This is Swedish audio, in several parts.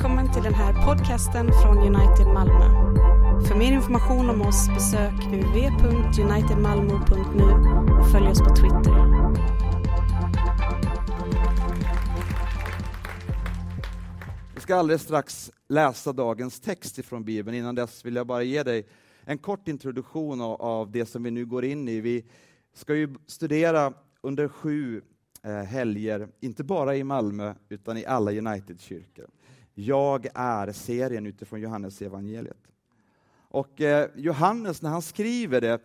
Välkommen till den här podcasten från United Malmö. För mer information om oss besök www.unitedmalmo.nu och följ oss på Twitter. Vi ska alldeles strax läsa dagens text ifrån Bibeln. Innan dess vill jag bara ge dig en kort introduktion av, det som vi nu går in i. Vi ska ju studera under sju eh, helger, inte bara i Malmö, utan i alla United-kyrkor. Jag är-serien utifrån Johannes evangeliet. Och eh, Johannes, när han skriver det,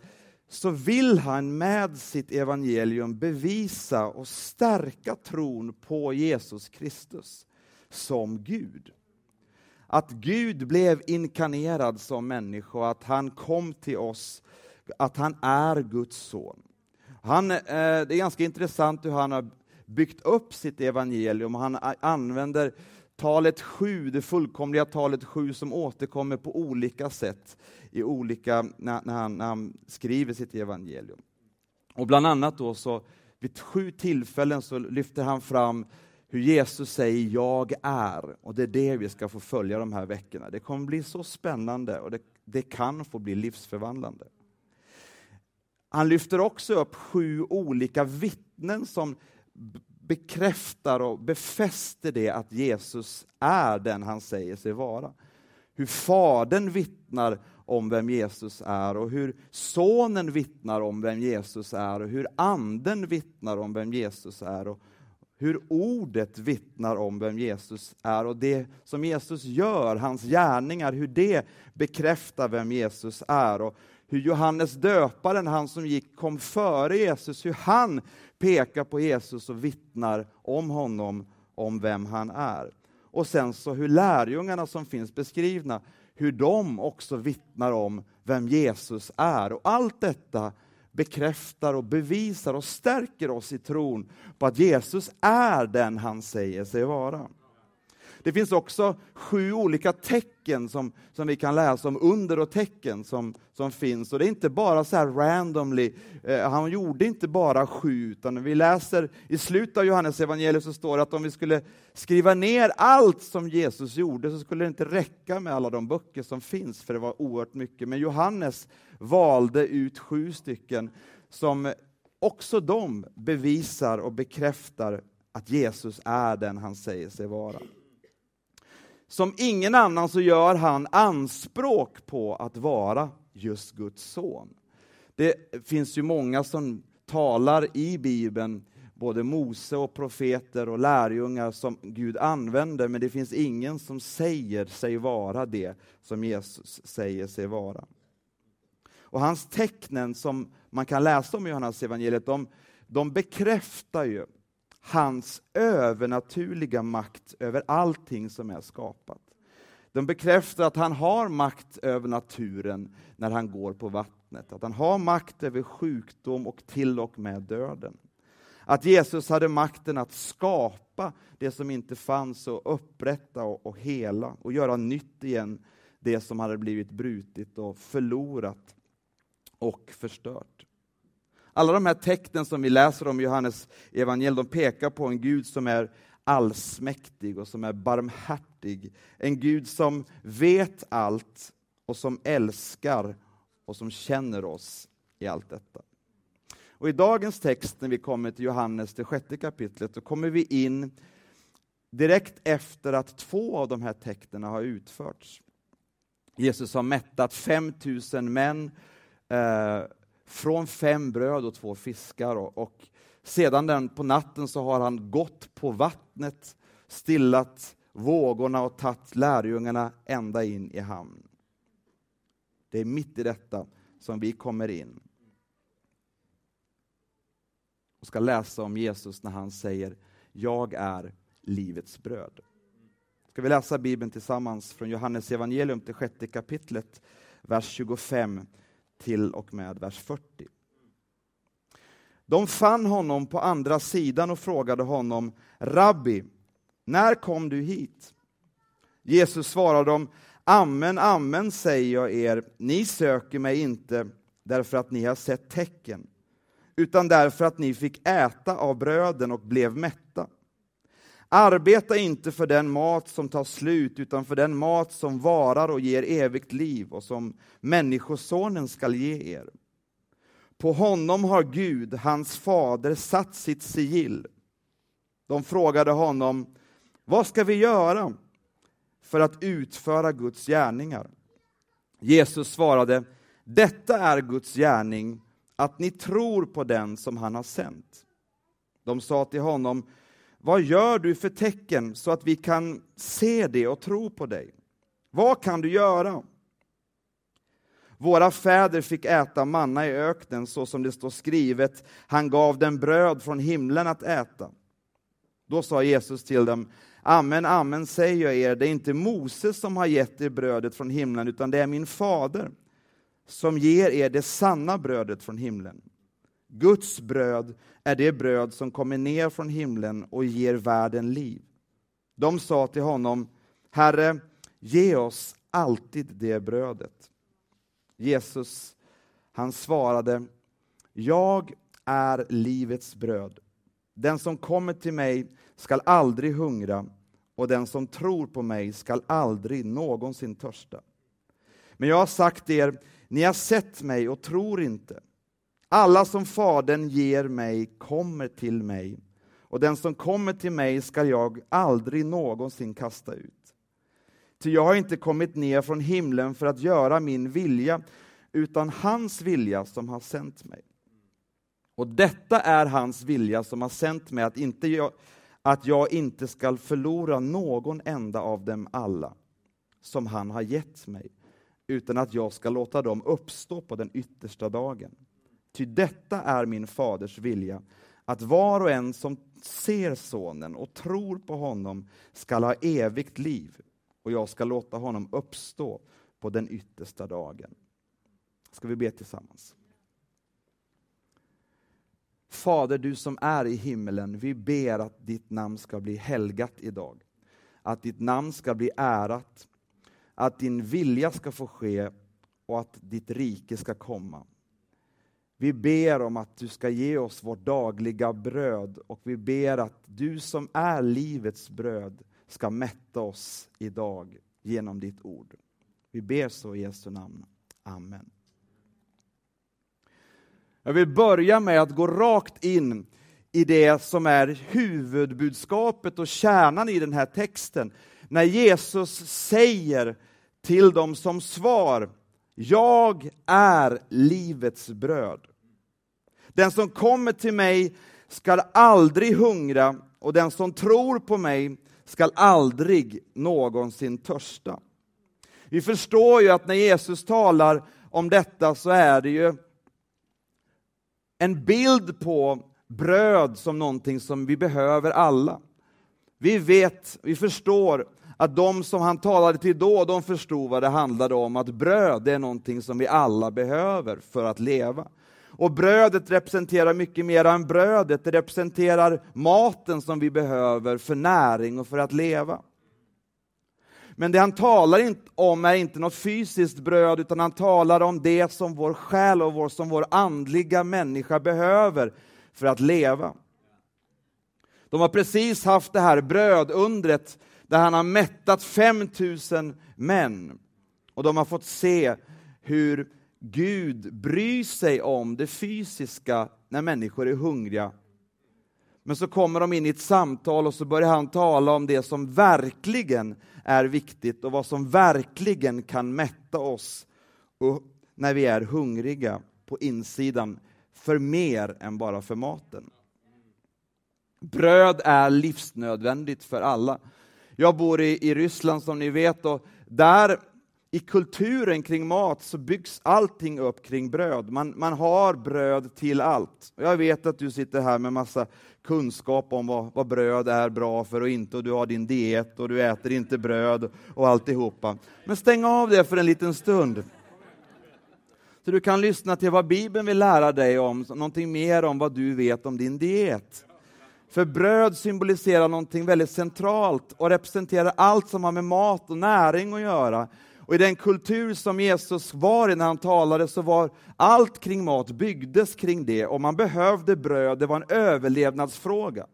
så vill han med sitt evangelium bevisa och stärka tron på Jesus Kristus som Gud. Att Gud blev inkarnerad som människa, att han kom till oss, att han är Guds son. Han, eh, det är ganska intressant hur han har byggt upp sitt evangelium. Han använder talet sju, det fullkomliga talet sju, som återkommer på olika sätt i olika, när, när, han, när han skriver sitt evangelium. Och bland annat då så vid sju tillfällen så lyfter han fram hur Jesus säger ”jag är” och det är det vi ska få följa de här veckorna. Det kommer bli så spännande och det, det kan få bli livsförvandlande. Han lyfter också upp sju olika vittnen som bekräftar och befäster det att Jesus är den han säger sig vara. Hur Fadern vittnar om vem Jesus är och hur Sonen vittnar om vem Jesus är och hur Anden vittnar om vem Jesus är och hur Ordet vittnar om vem Jesus är och det som Jesus gör, hans gärningar, hur det bekräftar vem Jesus är och hur Johannes döparen, han som gick, kom före Jesus, hur han pekar på Jesus och vittnar om honom, om vem han är. Och sen så hur lärjungarna som finns beskrivna, hur de också vittnar om vem Jesus är. Och allt detta bekräftar och bevisar och stärker oss i tron på att Jesus är den han säger sig vara. Det finns också sju olika tecken som, som vi kan läsa om, under och tecken som, som finns. Och det är inte bara så här randomly, eh, han gjorde inte bara sju, utan vi läser i slutet av Johannes evangeliet så står det att om vi skulle skriva ner allt som Jesus gjorde så skulle det inte räcka med alla de böcker som finns, för det var oerhört mycket. Men Johannes valde ut sju stycken som också de bevisar och bekräftar att Jesus är den han säger sig vara. Som ingen annan så gör han anspråk på att vara just Guds son. Det finns ju många som talar i Bibeln, både Mose och profeter och lärjungar som Gud använder, men det finns ingen som säger sig vara det som Jesus säger sig vara. Och hans tecknen som man kan läsa om i Johannes evangeliet, de, de bekräftar ju hans övernaturliga makt över allting som är skapat. De bekräftar att han har makt över naturen när han går på vattnet, att han har makt över sjukdom och till och med döden. Att Jesus hade makten att skapa det som inte fanns och upprätta och, och hela och göra nytt igen det som hade blivit brutet och förlorat och förstört. Alla de här tecknen som vi läser om i Johannes evangelium, de pekar på en Gud som är allsmäktig och som är barmhärtig. En Gud som vet allt och som älskar och som känner oss i allt detta. Och I dagens text, när vi kommer till Johannes, det sjätte kapitlet, då kommer vi in direkt efter att två av de här tecknen har utförts. Jesus har mättat 5000 män eh, från fem bröd och två fiskar. Och, och, sedan den på natten så har han gått på vattnet, stillat vågorna och tagit lärjungarna ända in i hamn. Det är mitt i detta som vi kommer in och ska läsa om Jesus när han säger Jag är livets bröd. Ska vi läsa Bibeln tillsammans från Johannes evangelium till sjätte kapitlet, vers 25 till och med vers 40. De fann honom på andra sidan och frågade honom, Rabbi, när kom du hit? Jesus svarade dem, Amen, amen säger jag er, ni söker mig inte därför att ni har sett tecken, utan därför att ni fick äta av bröden och blev mätta. Arbeta inte för den mat som tar slut, utan för den mat som varar och ger evigt liv och som Människosonen skall ge er. På honom har Gud, hans fader, satt sitt sigill. De frågade honom, vad ska vi göra för att utföra Guds gärningar? Jesus svarade, detta är Guds gärning, att ni tror på den som han har sänt. De sa till honom, vad gör du för tecken så att vi kan se det och tro på dig? Vad kan du göra? Våra fäder fick äta manna i öknen så som det står skrivet, han gav dem bröd från himlen att äta. Då sa Jesus till dem, Amen, amen säger jag er, det är inte Moses som har gett er brödet från himlen, utan det är min fader som ger er det sanna brödet från himlen. Guds bröd är det bröd som kommer ner från himlen och ger världen liv. De sa till honom, Herre, ge oss alltid det brödet. Jesus, han svarade, jag är livets bröd. Den som kommer till mig skall aldrig hungra och den som tror på mig skall aldrig någonsin törsta. Men jag har sagt er, ni har sett mig och tror inte. Alla som Fadern ger mig kommer till mig, och den som kommer till mig skall jag aldrig någonsin kasta ut. Ty jag har inte kommit ner från himlen för att göra min vilja, utan hans vilja som har sänt mig. Och detta är hans vilja som har sänt mig, att, inte jag, att jag inte skall förlora någon enda av dem alla, som han har gett mig, utan att jag ska låta dem uppstå på den yttersta dagen. Ty detta är min faders vilja, att var och en som ser Sonen och tror på honom skall ha evigt liv, och jag ska låta honom uppstå på den yttersta dagen. Ska vi be tillsammans? Fader, du som är i himmelen, vi ber att ditt namn ska bli helgat idag. Att ditt namn ska bli ärat, att din vilja ska få ske och att ditt rike ska komma. Vi ber om att du ska ge oss vårt dagliga bröd och vi ber att du som är livets bröd ska mätta oss idag genom ditt ord. Vi ber så i Jesu namn. Amen. Jag vill börja med att gå rakt in i det som är huvudbudskapet och kärnan i den här texten. När Jesus säger till dem som svar, jag är livets bröd. Den som kommer till mig skall aldrig hungra och den som tror på mig skall aldrig någonsin törsta. Vi förstår ju att när Jesus talar om detta så är det ju en bild på bröd som någonting som vi behöver alla. Vi vet, vi förstår att de som han talade till då, de förstod vad det handlade om, att bröd är någonting som vi alla behöver för att leva. Och brödet representerar mycket mer än brödet, det representerar maten som vi behöver för näring och för att leva. Men det han talar om är inte något fysiskt bröd, utan han talar om det som vår själ och vår, som vår andliga människa behöver för att leva. De har precis haft det här brödundret där han har mättat 5000 män. Och de har fått se hur Gud bryr sig om det fysiska när människor är hungriga. Men så kommer de in i ett samtal och så börjar han tala om det som verkligen är viktigt och vad som verkligen kan mätta oss när vi är hungriga på insidan för mer än bara för maten. Bröd är livsnödvändigt för alla. Jag bor i, i Ryssland som ni vet och där i kulturen kring mat så byggs allting upp kring bröd. Man, man har bröd till allt. Jag vet att du sitter här med massa kunskap om vad, vad bröd är bra för och inte, och du har din diet och du äter inte bröd och alltihopa. Men stäng av det för en liten stund. Så du kan lyssna till vad Bibeln vill lära dig om, någonting mer om vad du vet om din diet. För bröd symboliserar någonting väldigt centralt och representerar allt som har med mat och näring att göra. Och i den kultur som Jesus var i när han talade så var allt kring mat byggdes kring det och man behövde bröd, det var en överlevnadsfråga.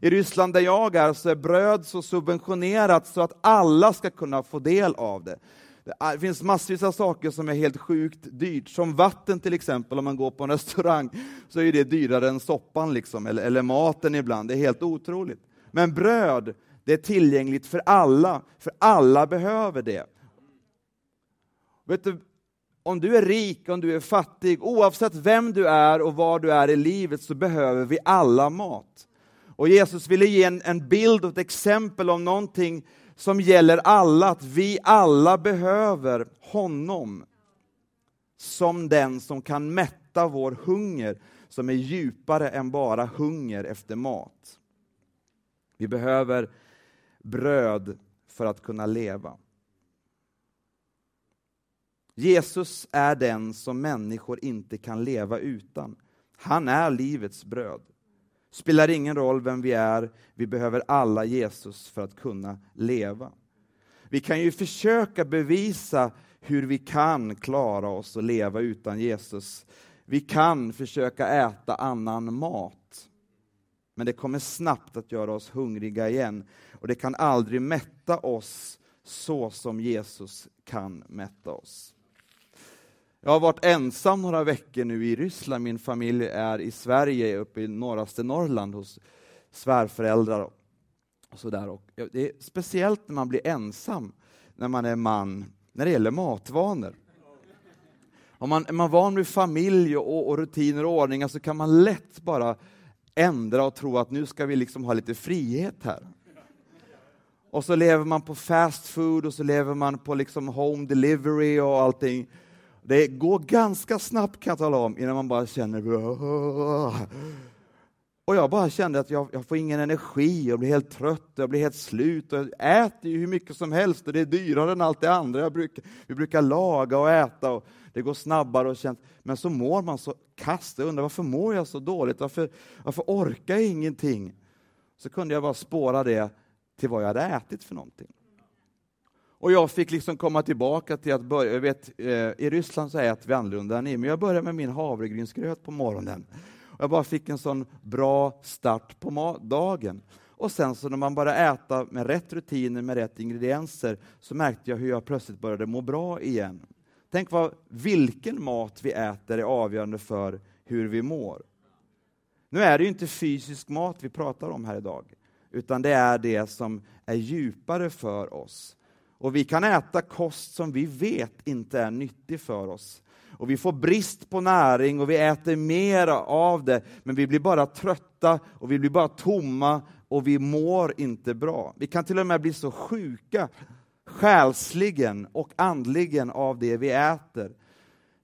I Ryssland där jag är så är bröd så subventionerat så att alla ska kunna få del av det. Det finns massvis av saker som är helt sjukt dyrt, som vatten till exempel, om man går på en restaurang, så är det dyrare än soppan liksom, eller, eller maten ibland, det är helt otroligt. Men bröd, det är tillgängligt för alla, för alla behöver det. Vet du, om du är rik, om du är fattig, oavsett vem du är och var du är i livet, så behöver vi alla mat. Och Jesus ville ge en, en bild och ett exempel om någonting som gäller alla, att vi alla behöver honom som den som kan mätta vår hunger, som är djupare än bara hunger efter mat. Vi behöver bröd för att kunna leva. Jesus är den som människor inte kan leva utan. Han är livets bröd. Spelar ingen roll vem vi är, vi behöver alla Jesus för att kunna leva. Vi kan ju försöka bevisa hur vi kan klara oss och leva utan Jesus. Vi kan försöka äta annan mat. Men det kommer snabbt att göra oss hungriga igen. Och det kan aldrig mätta oss så som Jesus kan mätta oss. Jag har varit ensam några veckor nu i Ryssland. Min familj är i Sverige, uppe i norraste Norrland hos svärföräldrar. Och så där. Och det är speciellt när man blir ensam, när man är man, när det gäller matvanor. Om man är man van vid familj och, och rutiner och ordningar så kan man lätt bara ändra och tro att nu ska vi liksom ha lite frihet här. Och så lever man på fast food och så lever man på liksom home delivery och allting. Det går ganska snabbt kan jag tala om, innan man bara känner... Och jag bara kände att jag, jag får ingen energi, jag blir helt trött, jag blir helt slut. Och jag äter ju hur mycket som helst och det är dyrare än allt det andra. Jag brukar, vi brukar laga och äta och det går snabbare och känt. Men så mår man så kast. Jag undrar varför mår jag så dåligt? Varför, varför orkar jag ingenting? Så kunde jag bara spåra det till vad jag hade ätit för någonting. Och jag fick liksom komma tillbaka till att börja, jag vet, eh, i Ryssland så äter vi annorlunda än ni, men jag började med min havregrynsgröt på morgonen. Jag bara fick en sån bra start på dagen. Och sen så när man började äta med rätt rutiner, med rätt ingredienser, så märkte jag hur jag plötsligt började må bra igen. Tänk vad, vilken mat vi äter är avgörande för hur vi mår. Nu är det ju inte fysisk mat vi pratar om här idag, utan det är det som är djupare för oss. Och vi kan äta kost som vi vet inte är nyttig för oss. Och vi får brist på näring och vi äter mer av det, men vi blir bara trötta och vi blir bara tomma och vi mår inte bra. Vi kan till och med bli så sjuka själsligen och andligen av det vi äter,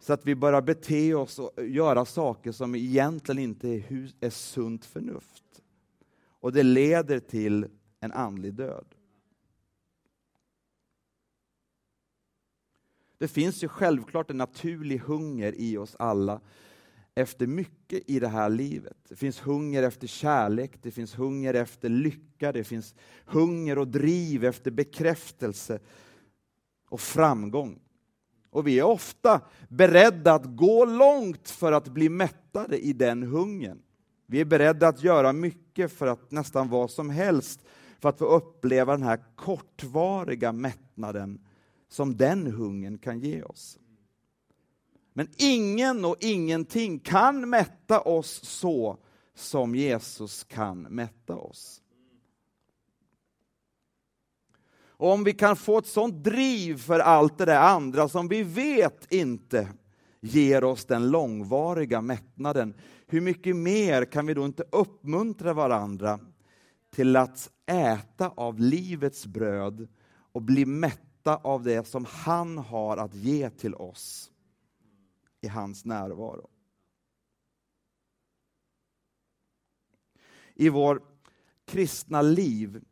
så att vi börjar bete oss och göra saker som egentligen inte är, är sunt förnuft. Och det leder till en andlig död. Det finns ju självklart en naturlig hunger i oss alla efter mycket i det här livet. Det finns hunger efter kärlek, det finns hunger efter lycka, det finns hunger och driv efter bekräftelse och framgång. Och vi är ofta beredda att gå långt för att bli mättade i den hungern. Vi är beredda att göra mycket för att nästan vad som helst för att få uppleva den här kortvariga mättnaden som den hungern kan ge oss. Men ingen och ingenting kan mätta oss så som Jesus kan mätta oss. Och om vi kan få ett sånt driv för allt det där andra som vi vet inte ger oss den långvariga mättnaden, hur mycket mer kan vi då inte uppmuntra varandra till att äta av livets bröd och bli mätta äta av det som han har att ge till oss i hans närvaro. I vår kristna liv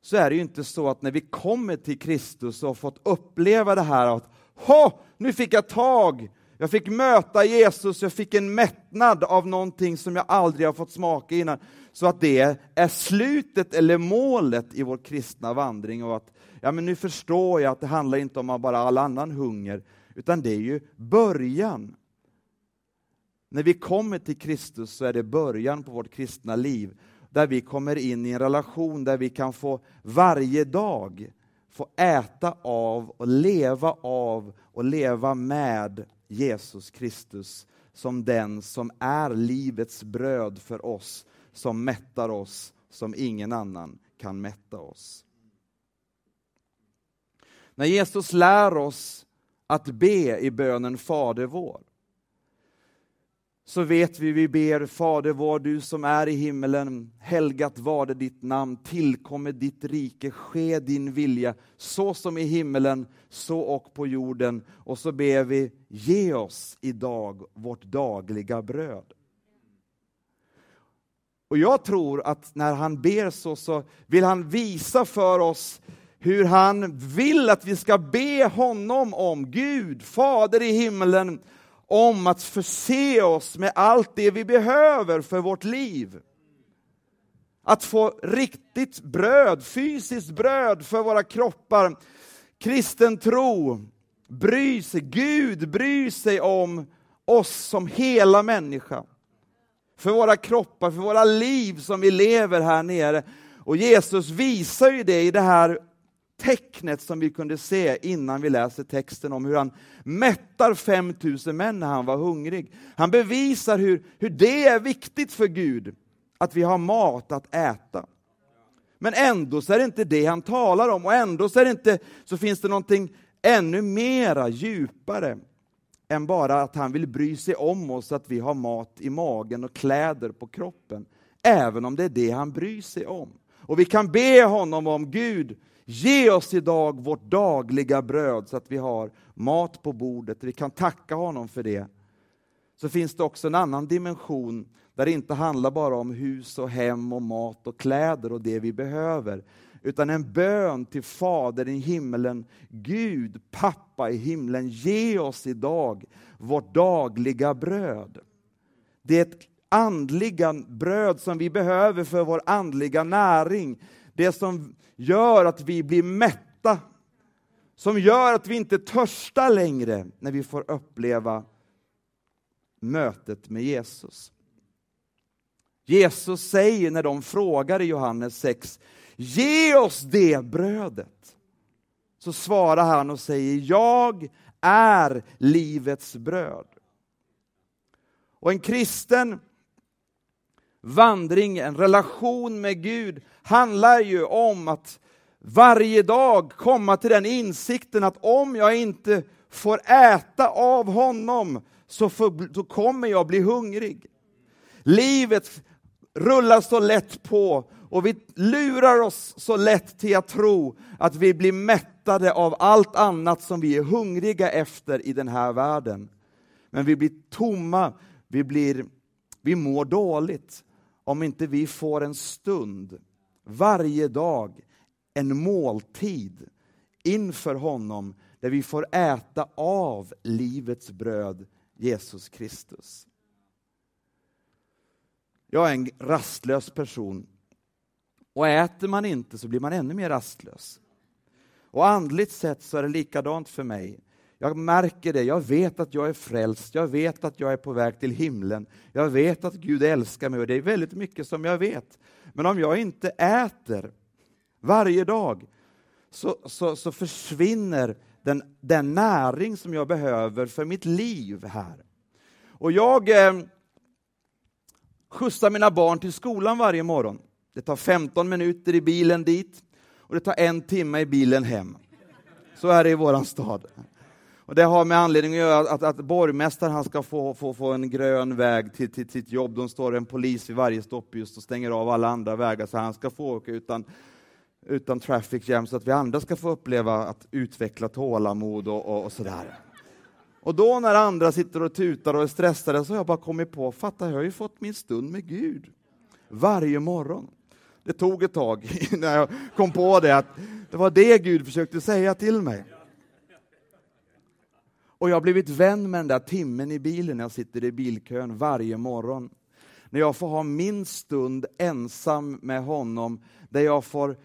så är det ju inte så att när vi kommer till Kristus och har fått uppleva det här att Hå, nu fick jag tag, jag fick möta Jesus, jag fick en mättnad av någonting som jag aldrig har fått smaka innan. Så att det är slutet eller målet i vår kristna vandring och att ja men nu förstår jag att det handlar inte om bara all annan hunger, utan det är ju början. När vi kommer till Kristus så är det början på vårt kristna liv. där vi kommer in i en relation där vi kan få varje dag få äta av och leva av och leva med Jesus Kristus som den som är livets bröd för oss, som mättar oss som ingen annan kan mätta oss. När Jesus lär oss att be i bönen Fader vår, så vet vi, vi ber Fader vår, du som är i himmelen, helgat var det ditt namn, tillkommer ditt rike, ske din vilja, så som i himmelen, så och på jorden. Och så ber vi, ge oss idag vårt dagliga bröd. Och jag tror att när han ber så, så vill han visa för oss hur han vill att vi ska be honom om, Gud, Fader i himmelen, om att förse oss med allt det vi behöver för vårt liv. Att få riktigt bröd, fysiskt bröd för våra kroppar. Kristen tro, bry sig, Gud bryr sig om oss som hela människa. För våra kroppar, för våra liv som vi lever här nere. Och Jesus visar ju det i det här tecknet som vi kunde se innan vi läser texten om hur han mättar 5000 män när han var hungrig. Han bevisar hur, hur det är viktigt för Gud, att vi har mat att äta. Men ändå så är det inte det han talar om och ändå så, är det inte, så finns det någonting ännu mera djupare än bara att han vill bry sig om oss, att vi har mat i magen och kläder på kroppen. Även om det är det han bryr sig om. Och vi kan be honom om Gud, Ge oss idag vårt dagliga bröd så att vi har mat på bordet. Vi kan tacka honom för det. Så finns det också en annan dimension där det inte handlar bara om hus och hem och mat och kläder och det vi behöver. Utan en bön till Fadern i himlen. Gud, pappa i himlen, ge oss idag vårt dagliga bröd. Det är ett andliga bröd som vi behöver för vår andliga näring. Det som gör att vi blir mätta, som gör att vi inte törstar längre när vi får uppleva mötet med Jesus. Jesus säger när de frågar i Johannes 6, ge oss det brödet. Så svarar han och säger, jag är livets bröd. Och en kristen vandring, en relation med Gud handlar ju om att varje dag komma till den insikten att om jag inte får äta av honom så, för, så kommer jag bli hungrig. Livet rullar så lätt på och vi lurar oss så lätt till att tro att vi blir mättade av allt annat som vi är hungriga efter i den här världen. Men vi blir tomma, vi, blir, vi mår dåligt om inte vi får en stund varje dag, en måltid inför honom där vi får äta av livets bröd, Jesus Kristus. Jag är en rastlös person och äter man inte så blir man ännu mer rastlös. Och andligt sett så är det likadant för mig. Jag märker det, jag vet att jag är frälst, jag vet att jag är på väg till himlen, jag vet att Gud älskar mig och det är väldigt mycket som jag vet. Men om jag inte äter varje dag så, så, så försvinner den, den näring som jag behöver för mitt liv här. Och jag eh, skjutsar mina barn till skolan varje morgon. Det tar 15 minuter i bilen dit och det tar en timme i bilen hem. Så är det i våran stad. Och det har med anledning att göra att, att borgmästaren han ska få, få, få en grön väg till, till sitt jobb. De står en polis vid varje stoppljus och stänger av alla andra vägar så han ska få åka utan, utan traffic jam så att vi andra ska få uppleva att utveckla tålamod och, och, och sådär. Och då när andra sitter och tutar och är stressade så har jag bara kommit på, fatta jag har ju fått min stund med Gud varje morgon. Det tog ett tag innan jag kom på det, att det var det Gud försökte säga till mig. Och jag har blivit vän med den där timmen i bilen när jag sitter i bilkön varje morgon. När jag får ha min stund ensam med honom, där jag får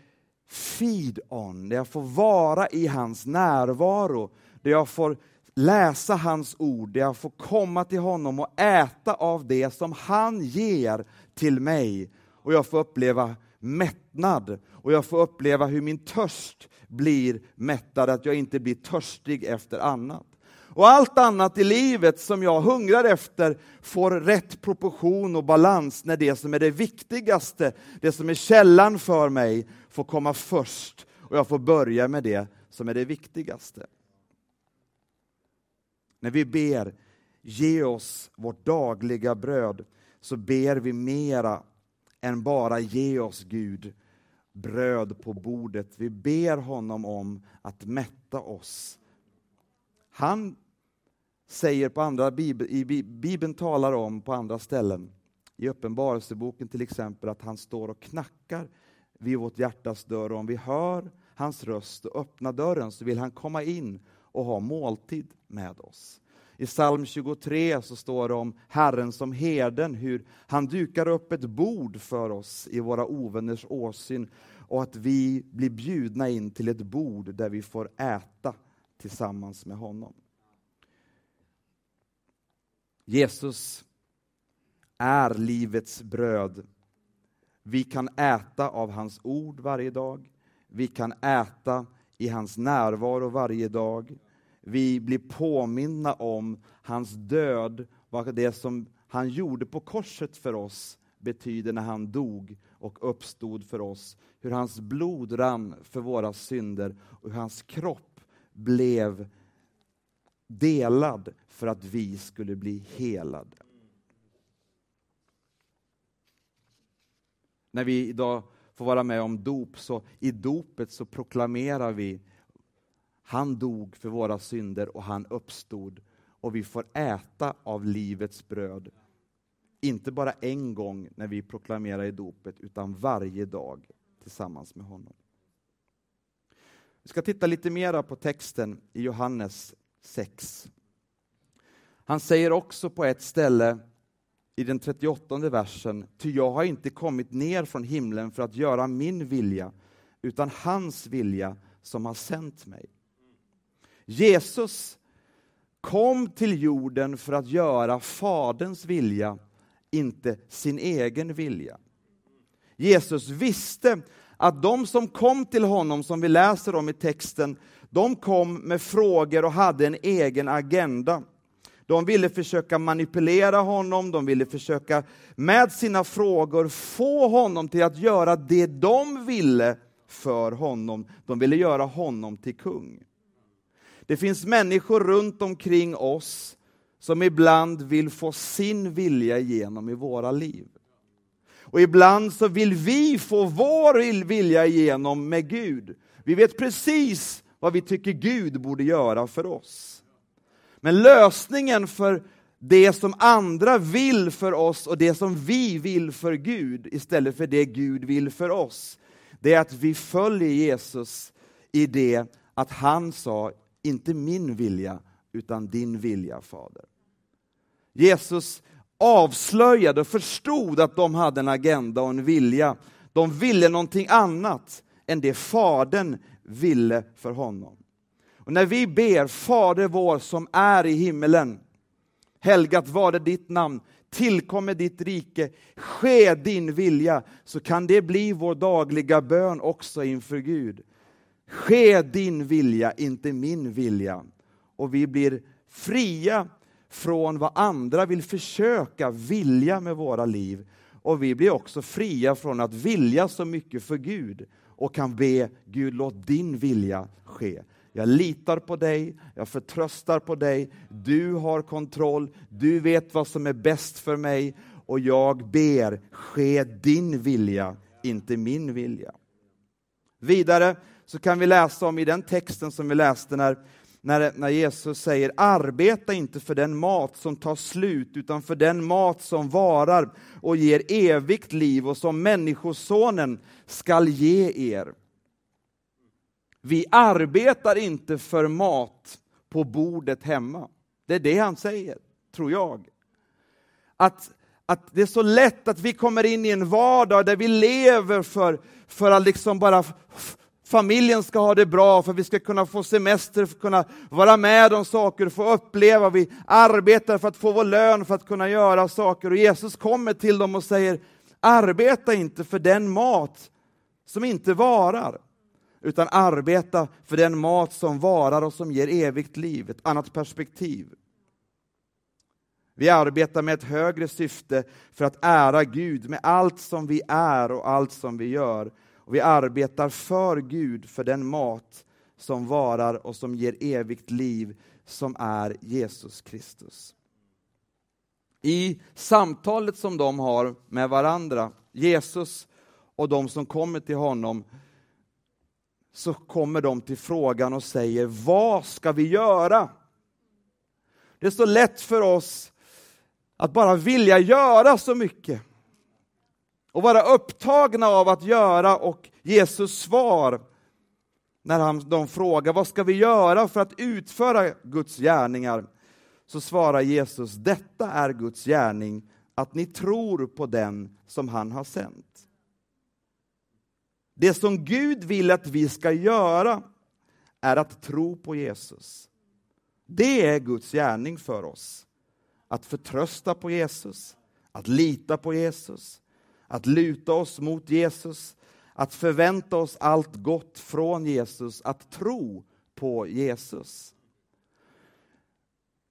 feed on, där jag får vara i hans närvaro, där jag får läsa hans ord, där jag får komma till honom och äta av det som han ger till mig och jag får uppleva mättnad och jag får uppleva hur min törst blir mättad, att jag inte blir törstig efter annat. Och allt annat i livet som jag hungrar efter får rätt proportion och balans när det som är det viktigaste, det som är källan för mig, får komma först och jag får börja med det som är det viktigaste. När vi ber ge oss vårt dagliga bröd så ber vi mera än bara ge oss Gud bröd på bordet. Vi ber honom om att mätta oss. Han säger på andra Bibeln, i Bibeln talar om på andra ställen, i Uppenbarelseboken till exempel, att han står och knackar vid vårt hjärtas dörr. Och om vi hör hans röst och öppnar dörren så vill han komma in och ha måltid med oss. I psalm 23 så står det om Herren som herden, hur han dukar upp ett bord för oss i våra ovänners åsyn och att vi blir bjudna in till ett bord där vi får äta tillsammans med honom. Jesus är livets bröd. Vi kan äta av hans ord varje dag. Vi kan äta i hans närvaro varje dag. Vi blir påminna om hans död, vad det som han gjorde på korset för oss betyder när han dog och uppstod för oss. Hur hans blod rann för våra synder och hur hans kropp blev delad för att vi skulle bli helade. När vi idag får vara med om dop, så i dopet så proklamerar vi han dog för våra synder och han uppstod och vi får äta av livets bröd. Inte bara en gång när vi proklamerar i dopet, utan varje dag tillsammans med honom. Vi ska titta lite mera på texten i Johannes 6. Han säger också på ett ställe i den 38 versen, ty jag har inte kommit ner från himlen för att göra min vilja, utan hans vilja som har sänt mig. Jesus kom till jorden för att göra Faderns vilja, inte sin egen vilja. Jesus visste att de som kom till honom, som vi läser om i texten, de kom med frågor och hade en egen agenda. De ville försöka manipulera honom, de ville försöka med sina frågor få honom till att göra det de ville för honom. De ville göra honom till kung. Det finns människor runt omkring oss som ibland vill få sin vilja igenom i våra liv. Och ibland så vill vi få vår vilja igenom med Gud. Vi vet precis vad vi tycker Gud borde göra för oss. Men lösningen för det som andra vill för oss och det som vi vill för Gud istället för det Gud vill för oss, det är att vi följer Jesus i det att han sa inte min vilja, utan din vilja, Fader. Jesus avslöjade och förstod att de hade en agenda och en vilja. De ville någonting annat än det Fadern ville för honom. Och när vi ber Fader vår som är i himmelen, helgat var det ditt namn, tillkommer ditt rike, ske din vilja, så kan det bli vår dagliga bön också inför Gud. Ske din vilja, inte min vilja. Och vi blir fria från vad andra vill försöka vilja med våra liv. Och vi blir också fria från att vilja så mycket för Gud och kan be Gud, låt din vilja ske. Jag litar på dig, jag förtröstar på dig, du har kontroll, du vet vad som är bäst för mig och jag ber, ske din vilja, inte min vilja. Vidare så kan vi läsa om i den texten som vi läste när, när, när Jesus säger arbeta inte för den mat som tar slut utan för den mat som varar och ger evigt liv och som Människosonen skall ge er. Vi arbetar inte för mat på bordet hemma. Det är det han säger, tror jag. Att, att det är så lätt att vi kommer in i en vardag där vi lever för, för att liksom bara familjen ska ha det bra, för vi ska kunna få semester, för att kunna vara med om saker, få uppleva. Vi arbetar för att få vår lön, för att kunna göra saker. Och Jesus kommer till dem och säger, Arbeta inte för den mat som inte varar, utan arbeta för den mat som varar och som ger evigt liv, ett annat perspektiv. Vi arbetar med ett högre syfte för att ära Gud med allt som vi är och allt som vi gör. Och vi arbetar för Gud, för den mat som varar och som ger evigt liv, som är Jesus Kristus. I samtalet som de har med varandra, Jesus och de som kommer till honom, så kommer de till frågan och säger, vad ska vi göra? Det är så lätt för oss att bara vilja göra så mycket och vara upptagna av att göra och Jesus svar när han, de frågar vad ska vi göra för att utföra Guds gärningar så svarar Jesus detta är Guds gärning att ni tror på den som han har sänt. Det som Gud vill att vi ska göra är att tro på Jesus. Det är Guds gärning för oss. Att förtrösta på Jesus, att lita på Jesus, att luta oss mot Jesus, att förvänta oss allt gott från Jesus, att tro på Jesus.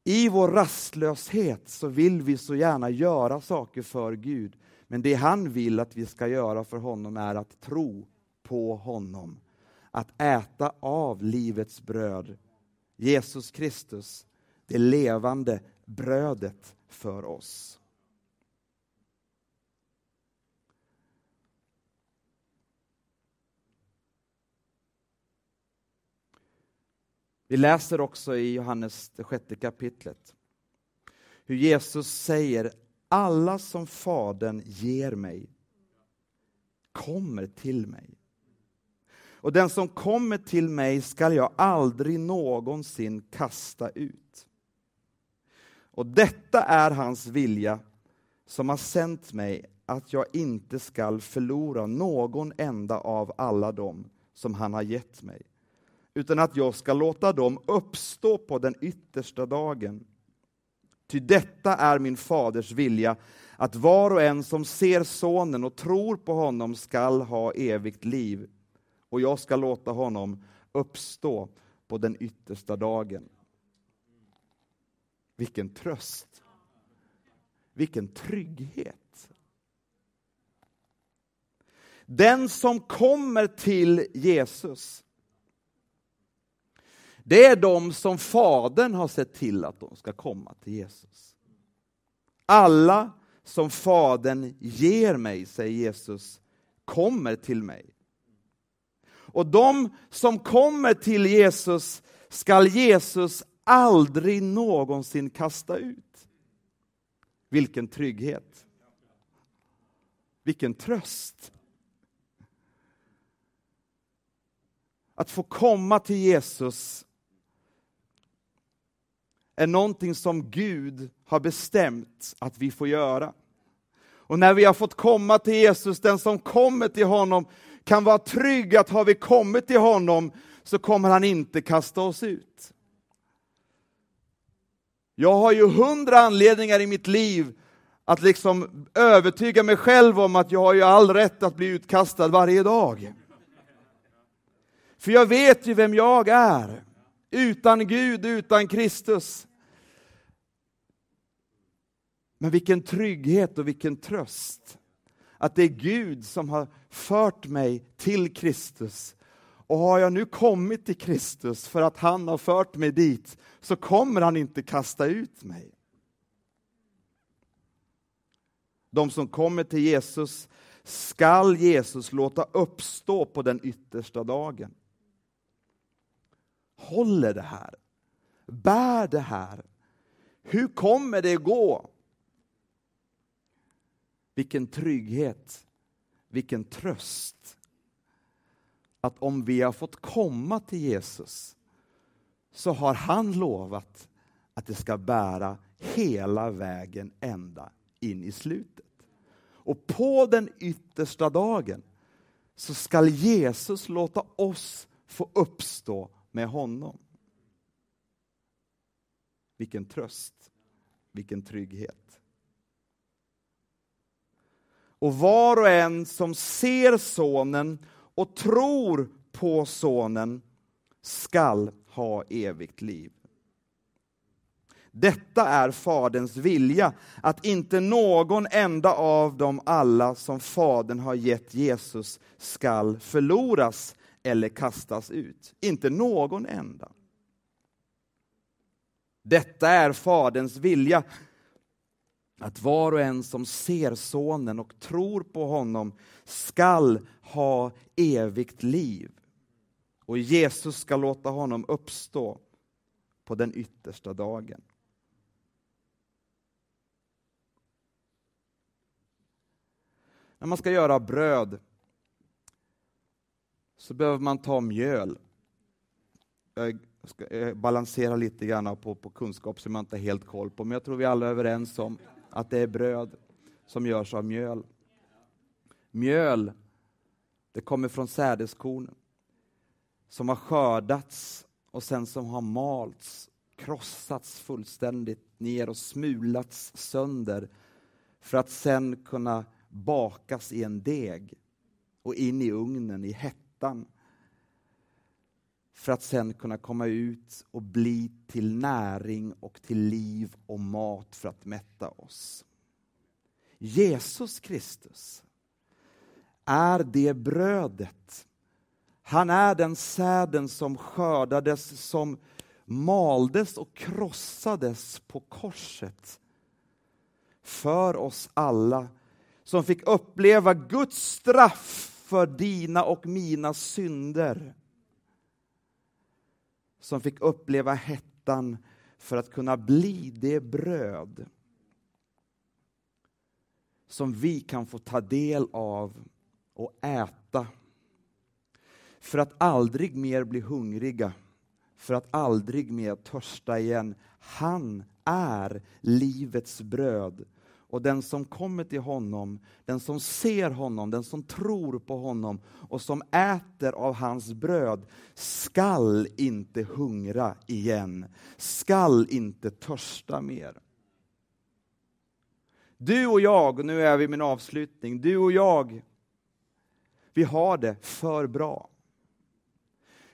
I vår rastlöshet så vill vi så gärna göra saker för Gud, men det han vill att vi ska göra för honom är att tro på honom. Att äta av livets bröd, Jesus Kristus, det levande brödet för oss. Vi läser också i Johannes det sjätte kapitlet hur Jesus säger alla som Fadern ger mig kommer till mig. Och den som kommer till mig skall jag aldrig någonsin kasta ut. Och detta är hans vilja som har sänt mig, att jag inte skall förlora någon enda av alla dem som han har gett mig, utan att jag ska låta dem uppstå på den yttersta dagen. Ty detta är min faders vilja, att var och en som ser sonen och tror på honom skall ha evigt liv, och jag ska låta honom uppstå på den yttersta dagen. Vilken tröst! Vilken trygghet! Den som kommer till Jesus, det är de som Fadern har sett till att de ska komma till Jesus. Alla som Fadern ger mig, säger Jesus, kommer till mig. Och de som kommer till Jesus skall Jesus aldrig någonsin kasta ut. Vilken trygghet! Vilken tröst! Att få komma till Jesus är någonting som Gud har bestämt att vi får göra. Och när vi har fått komma till Jesus, den som kommer till honom kan vara trygg att har vi kommit till honom så kommer han inte kasta oss ut. Jag har ju hundra anledningar i mitt liv att liksom övertyga mig själv om att jag har ju all rätt att bli utkastad varje dag. För jag vet ju vem jag är. Utan Gud, utan Kristus. Men vilken trygghet och vilken tröst. Att det är Gud som har fört mig till Kristus. Och har jag nu kommit till Kristus för att han har fört mig dit, så kommer han inte kasta ut mig. De som kommer till Jesus skall Jesus låta uppstå på den yttersta dagen. Håller det här? Bär det här? Hur kommer det gå? Vilken trygghet, vilken tröst. Att om vi har fått komma till Jesus så har han lovat att det ska bära hela vägen ända in i slutet. Och på den yttersta dagen så skall Jesus låta oss få uppstå med honom. Vilken tröst, vilken trygghet. Och var och en som ser Sonen och tror på Sonen skall ha evigt liv. Detta är Faderns vilja, att inte någon enda av dem alla som Fadern har gett Jesus skall förloras eller kastas ut. Inte någon enda. Detta är Faderns vilja, att var och en som ser Sonen och tror på honom skall ha evigt liv. Och Jesus ska låta honom uppstå på den yttersta dagen. När man ska göra bröd så behöver man ta mjöl. Jag ska eh, balansera lite grann på, på kunskap som jag inte har helt koll på, men jag tror vi alla är överens om att det är bröd som görs av mjöl. Mjöl, det kommer från sädeskorn som har skördats och sen som har malts, krossats fullständigt ner och smulats sönder för att sen kunna bakas i en deg och in i ugnen i hettan för att sen kunna komma ut och bli till näring och till liv och mat för att mätta oss. Jesus Kristus är det brödet. Han är den säden som skördades, som maldes och krossades på korset för oss alla som fick uppleva Guds straff för dina och mina synder. Som fick uppleva hettan för att kunna bli det bröd som vi kan få ta del av och äta. För att aldrig mer bli hungriga, för att aldrig mer törsta igen. Han är livets bröd och den som kommer till honom, den som ser honom, den som tror på honom och som äter av hans bröd skall inte hungra igen, skall inte törsta mer. Du och jag, och nu är vi min avslutning, du och jag, vi har det för bra.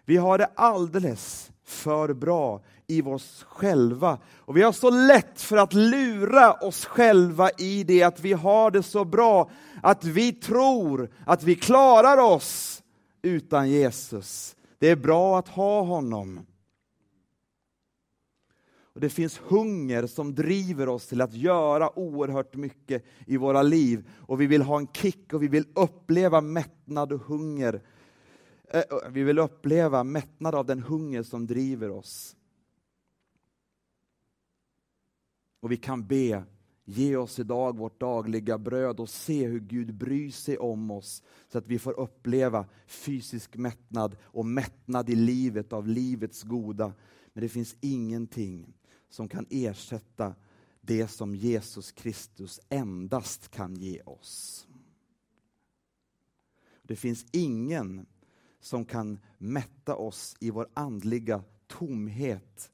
Vi har det alldeles för bra i oss själva. Och vi har så lätt för att lura oss själva i det att vi har det så bra, att vi tror att vi klarar oss utan Jesus. Det är bra att ha honom. Och Det finns hunger som driver oss till att göra oerhört mycket i våra liv. Och vi vill ha en kick och vi vill uppleva mättnad och hunger Eh, vi vill uppleva mättnad av den hunger som driver oss. Och vi kan be, ge oss idag vårt dagliga bröd och se hur Gud bryr sig om oss så att vi får uppleva fysisk mättnad och mättnad i livet av livets goda. Men det finns ingenting som kan ersätta det som Jesus Kristus endast kan ge oss. Det finns ingen som kan mätta oss i vår andliga tomhet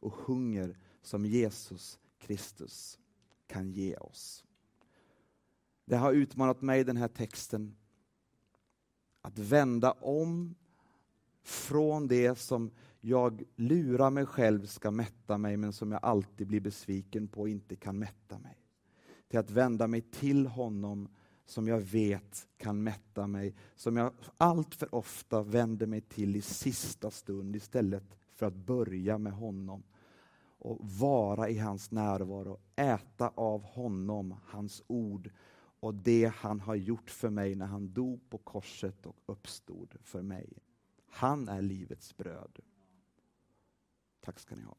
och hunger som Jesus Kristus kan ge oss. Det har utmanat mig, den här texten, att vända om från det som jag lurar mig själv ska mätta mig, men som jag alltid blir besviken på och inte kan mätta mig. Till att vända mig till honom som jag vet kan mätta mig, som jag allt för ofta vänder mig till i sista stund istället för att börja med honom och vara i hans närvaro, äta av honom, hans ord och det han har gjort för mig när han dog på korset och uppstod för mig. Han är livets bröd. Tack ska ni ha.